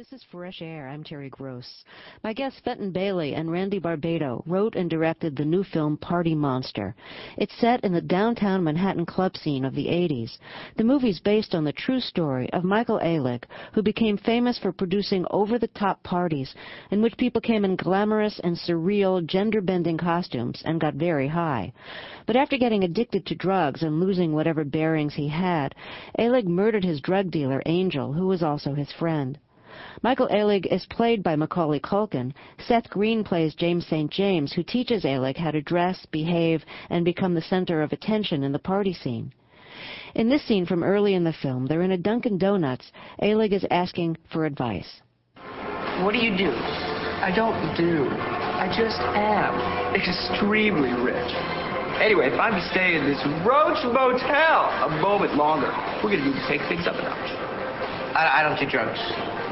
This is Fresh Air. I'm Terry Gross. My guests Fenton Bailey and Randy Barbato wrote and directed the new film Party Monster. It's set in the downtown Manhattan club scene of the 80s. The movie's based on the true story of Michael Alig, who became famous for producing over-the-top parties in which people came in glamorous and surreal gender-bending costumes and got very high. But after getting addicted to drugs and losing whatever bearings he had, Alig murdered his drug dealer, Angel, who was also his friend. Michael Alig is played by Macaulay Culkin. Seth Green plays James St. James, who teaches Alig how to dress, behave, and become the center of attention in the party scene. In this scene from early in the film, they're in a Dunkin' Donuts. Alig is asking for advice. What do you do? I don't do. I just am extremely rich. Anyway, if I'm to stay in this Roach Motel a moment longer, we're going to need to take things up a notch. I, I don't do drugs.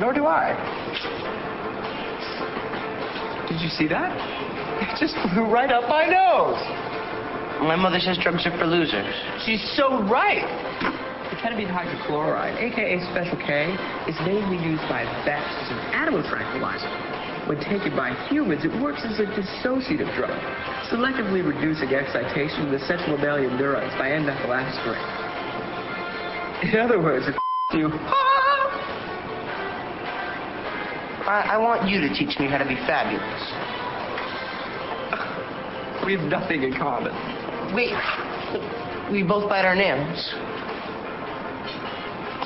Nor do I. Did you see that? It just flew right up my nose. My mother says drugs are for losers. She's so right. Ketamine hydrochloride, aka Special K, is mainly used by bats as an animal tranquilizer. When taken by humans, it works as a dissociative drug, selectively reducing excitation in the central mammalian neurons by N-methyl aspartate. In other words, it you. I, I want you to teach me how to be fabulous. We have nothing in common. We, we both bite our nails.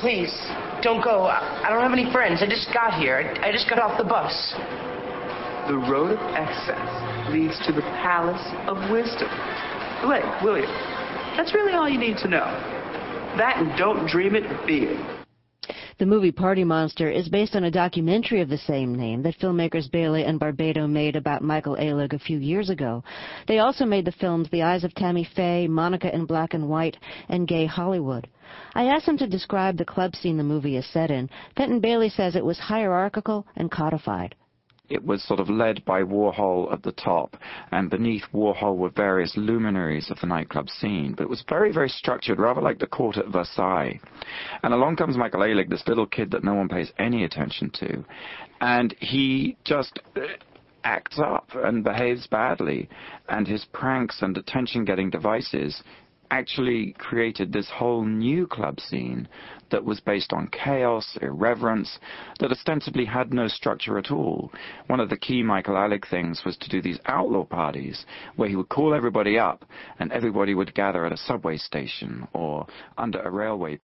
Please, don't go. I, I don't have any friends. I just got here. I, I just got off the bus. The road of excess leads to the palace of wisdom. Blake, William, that's really all you need to know. That and don't dream it, be it. The movie Party Monster is based on a documentary of the same name that filmmakers Bailey and Barbato made about Michael Alig a few years ago. They also made the films The Eyes of Tammy Faye, Monica in Black and White, and Gay Hollywood. I asked them to describe the club scene the movie is set in. Fenton Bailey says it was hierarchical and codified. It was sort of led by Warhol at the top, and beneath Warhol were various luminaries of the nightclub scene. But it was very, very structured, rather like the court at Versailles. And along comes Michael Alig, this little kid that no one pays any attention to, and he just uh, acts up and behaves badly, and his pranks and attention-getting devices actually created this whole new club scene that was based on chaos, irreverence, that ostensibly had no structure at all. One of the key Michael Alig things was to do these outlaw parties where he would call everybody up and everybody would gather at a subway station or under a railway